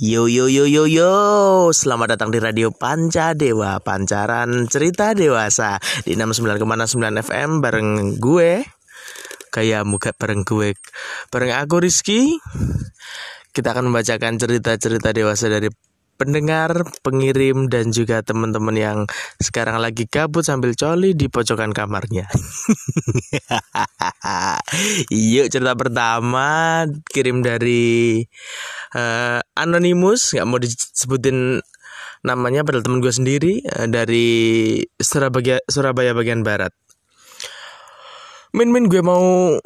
Yo yo yo yo yo, selamat datang di Radio Panca Dewa, pancaran cerita dewasa di 69,9 FM bareng gue, kayak muka bareng gue, bareng aku Rizky. Kita akan membacakan cerita-cerita dewasa dari pendengar, pengirim, dan juga teman-teman yang sekarang lagi kabut sambil coli di pojokan kamarnya. Yuk cerita pertama kirim dari uh, Anonymous, nggak mau disebutin namanya padahal temen gue sendiri uh, dari Surabaya, Surabaya bagian barat. Min-min gue mau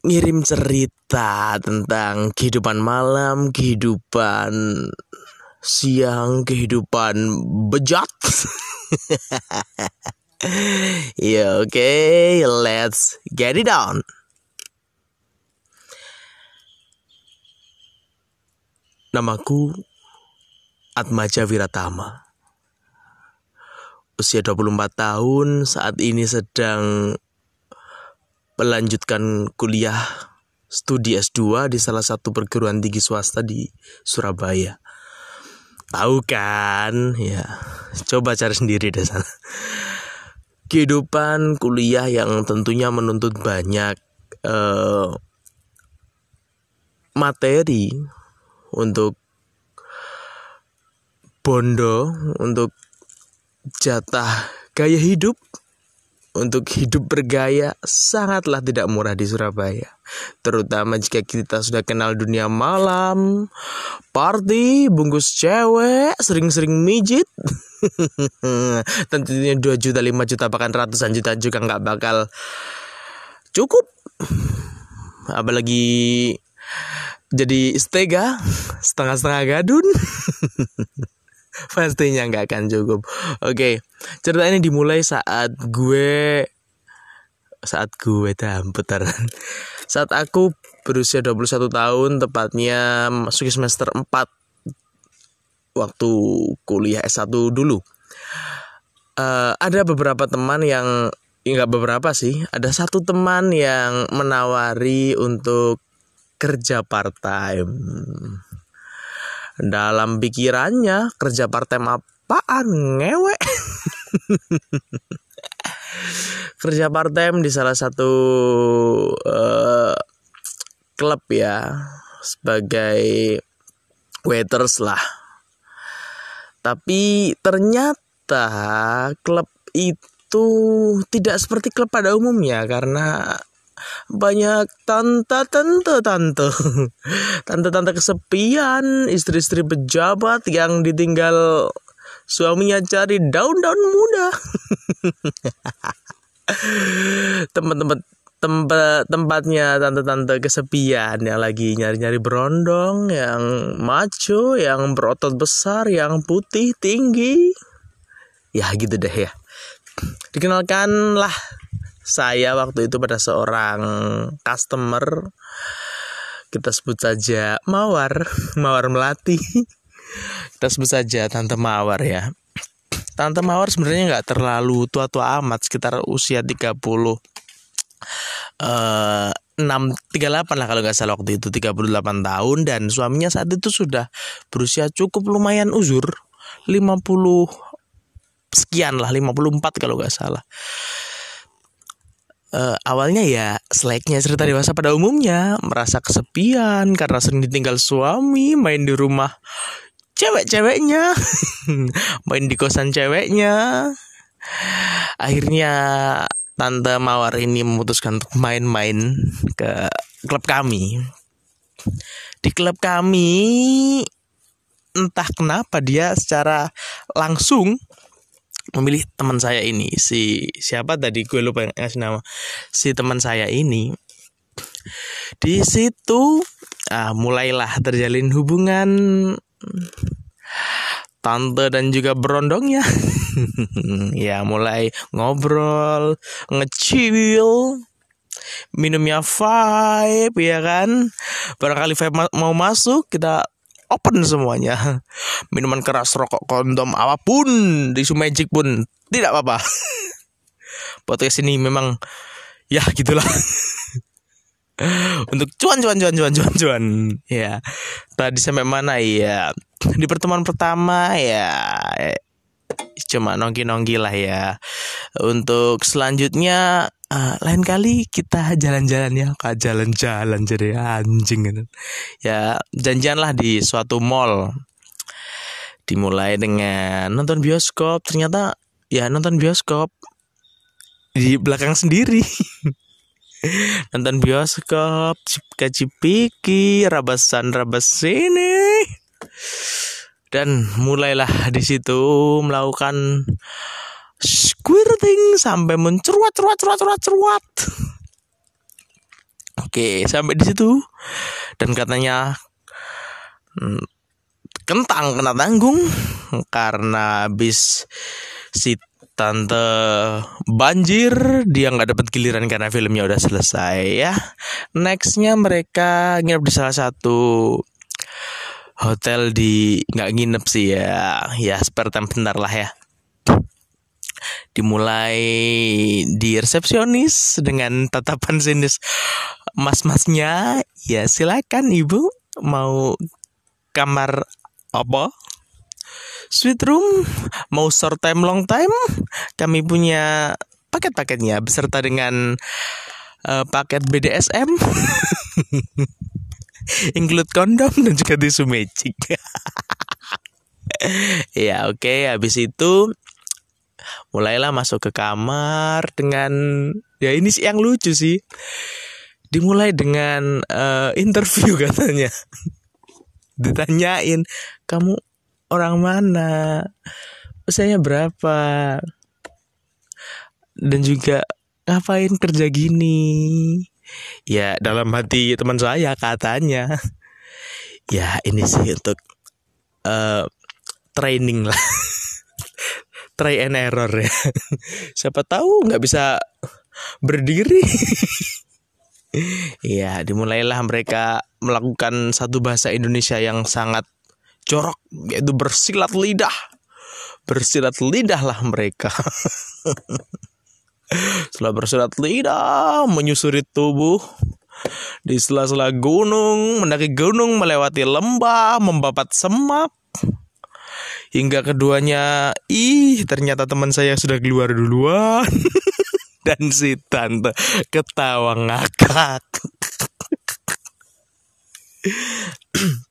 ngirim cerita tentang kehidupan malam, kehidupan siang kehidupan bejat. ya oke, okay, let's get it on. Namaku Atmaja Wiratama. Usia 24 tahun, saat ini sedang melanjutkan kuliah studi S2 di salah satu perguruan tinggi swasta di Surabaya. Tahu kan? Ya, coba cari sendiri deh sana. Kehidupan kuliah yang tentunya menuntut banyak uh, materi untuk bondo, untuk jatah gaya hidup untuk hidup bergaya sangatlah tidak murah di Surabaya. Terutama jika kita sudah kenal dunia malam, party, bungkus cewek, sering-sering mijit. Tentunya 2 juta, 5 juta, bahkan ratusan juta juga nggak bakal cukup. Apalagi jadi stega, setengah-setengah gadun. pastinya nggak akan cukup. Oke, cerita ini dimulai saat gue saat gue dan putar saat aku berusia 21 tahun tepatnya masuk semester 4 waktu kuliah S1 dulu. Uh, ada beberapa teman yang enggak beberapa sih ada satu teman yang menawari untuk kerja part time dalam pikirannya kerja part time apaan? Ngewe. Kerja part time di salah satu uh, klub ya sebagai waiters lah. Tapi ternyata klub itu tidak seperti klub pada umumnya karena banyak tante-tante tante tante-tante kesepian istri-istri pejabat yang ditinggal suaminya cari daun-daun muda. Tempat-tempat tempat tempatnya tante-tante kesepian yang lagi nyari-nyari berondong yang maco yang berotot besar yang putih tinggi. Ya gitu deh ya. Dikenalkan lah saya waktu itu pada seorang customer kita sebut saja Mawar Mawar Melati. Kita sebut saja Tante Mawar ya. Tante Mawar sebenarnya nggak terlalu tua-tua amat sekitar usia 30 uh, 6 38 lah kalau nggak salah waktu itu 38 tahun. Dan suaminya saat itu sudah berusia cukup lumayan uzur 50 sekian lah 54 kalau nggak salah uh, awalnya ya seleknya cerita dewasa pada umumnya. Merasa kesepian karena sering ditinggal suami main di rumah cewek-ceweknya main di kosan ceweknya. Akhirnya tante mawar ini memutuskan untuk main-main ke klub kami. Di klub kami entah kenapa dia secara langsung memilih teman saya ini. Si siapa tadi? Gue lupa yang ngasih nama. Si teman saya ini di situ ah, mulailah terjalin hubungan tante dan juga berondongnya. Ya mulai ngobrol ngecil minumnya vibe ya kan? Barangkali vibe mau masuk kita open semuanya. Minuman keras, rokok, kondom, apa pun, tisu magic pun tidak apa-apa. Podcast ini memang ya gitulah. Untuk cuan cuan cuan cuan cuan cuan. Ya. Tadi sampai mana ya? di pertemuan pertama ya cuma nongki-nongki lah ya. Untuk selanjutnya uh, lain kali kita jalan-jalan ya, kak jalan-jalan jadi anjing gitu. Ya janjian lah di suatu mall. Dimulai dengan nonton bioskop, ternyata ya nonton bioskop di belakang sendiri. nonton bioskop, cipika-cipiki, rabasan rabas sini dan mulailah di situ melakukan squirting sampai menceruat ceruat ceruat ceruat ceruat oke sampai di situ. Dan katanya hmm, kentang kena tanggung karena habis si tante banjir dia nggak dapat giliran karena filmnya udah selesai ya. Nextnya mereka nginep di salah satu hotel di nggak nginep sih ya. Ya spare bentar lah ya dimulai di resepsionis dengan tatapan sinis mas-masnya. Ya silakan ibu. Mau kamar apa? Sweet room. Mau short time long time. Kami punya paket-paketnya beserta dengan uh, paket BDSM include kondom dan juga tisu magic. Ya oke. Okay. habis itu mulailah masuk ke kamar dengan ya ini sih yang lucu sih. Dimulai dengan uh, interview katanya. Ditanyain kamu orang mana? Usianya berapa? Dan juga ngapain kerja gini? Ya dalam hati teman saya katanya. Ya ini sih untuk uh, training lah try and error ya. Siapa tahu nggak bisa berdiri. Ya dimulailah mereka melakukan satu bahasa Indonesia yang sangat jorok yaitu bersilat lidah. Bersilat lidah lah mereka. Setelah bersurat lidah menyusuri tubuh. Di sela-sela gunung, mendaki gunung, melewati lembah, membabat semak. Hingga keduanya, ih ternyata teman saya sudah keluar duluan. Dan si tante ketawa ngakak.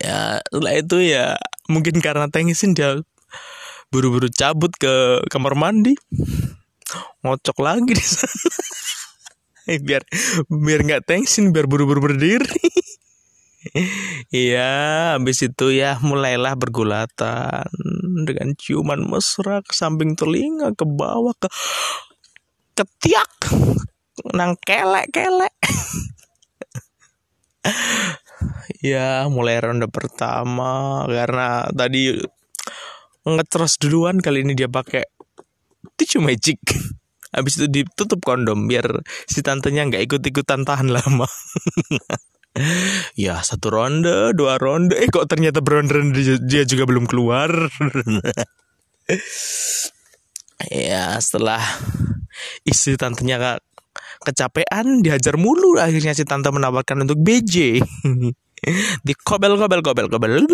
ya setelah itu ya mungkin karena tengisin dia buru-buru cabut ke kamar mandi ngocok lagi di sana biar biar nggak tensin biar buru-buru berdiri Iya, habis itu ya mulailah bergulatan dengan ciuman mesra ke samping telinga, ke bawah, ke ketiak, nang kelek kelek. ya mulai ronde pertama karena tadi ngetros duluan kali ini dia pakai tisu magic habis itu ditutup kondom biar si tantenya nggak ikut ikutan tahan lama ya satu ronde dua ronde. Eh kok ternyata beronde dia juga belum keluar? Ya setelah istri tantenya kak kecapean dihajar mulu. Akhirnya si tante menawarkan untuk BJ di kobel kobel kobel kobel.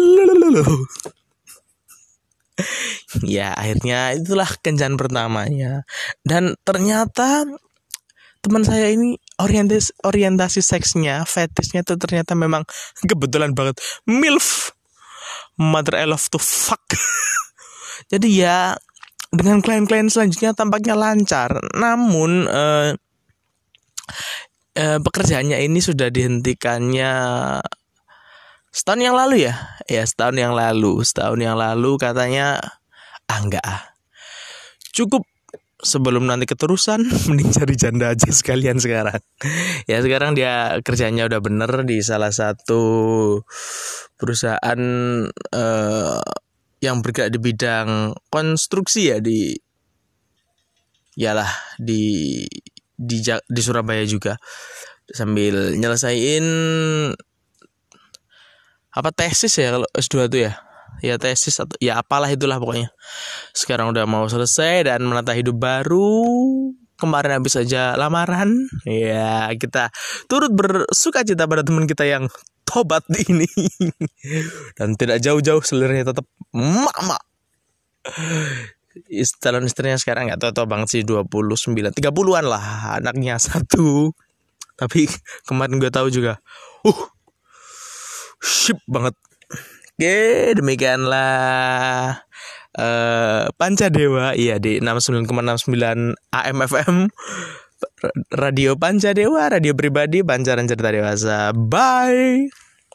Ya akhirnya itulah kencan pertamanya. Dan ternyata teman saya ini orientasi orientasi seksnya fetisnya itu ternyata memang kebetulan banget. Milf mother I love to fuck. Jadi ya dengan klien-klien selanjutnya tampaknya lancar. Namun eh, eh, pekerjaannya ini sudah dihentikannya setahun yang lalu ya? Ya setahun yang lalu. Setahun yang lalu katanya ah enggak ah. Cukup sebelum nanti keterusan mending cari janda aja sekalian sekarang. Ya sekarang dia kerjanya udah bener di salah satu perusahaan uh, yang bergerak di bidang konstruksi ya di yalah di di di Surabaya juga. Sambil nyelesain apa tesis ya kalau S2 tuh ya ya tesis atau ya apalah itulah pokoknya. Sekarang udah mau selesai dan menata hidup baru. Kemarin habis saja lamaran. Ya kita turut bersuka cita pada teman kita yang tobat ini. Dan tidak jauh-jauh selirnya tetap mama calon istrinya sekarang nggak tahu-tahu banget sih 29 30-an lah anaknya satu. Tapi kemarin gue tahu juga uh ship banget oke demikianlah uh, Panca Dewa. Iya di 69,69 AM FM Radio Panca Dewa radio pribadi pancaran cerita dewasa. Bye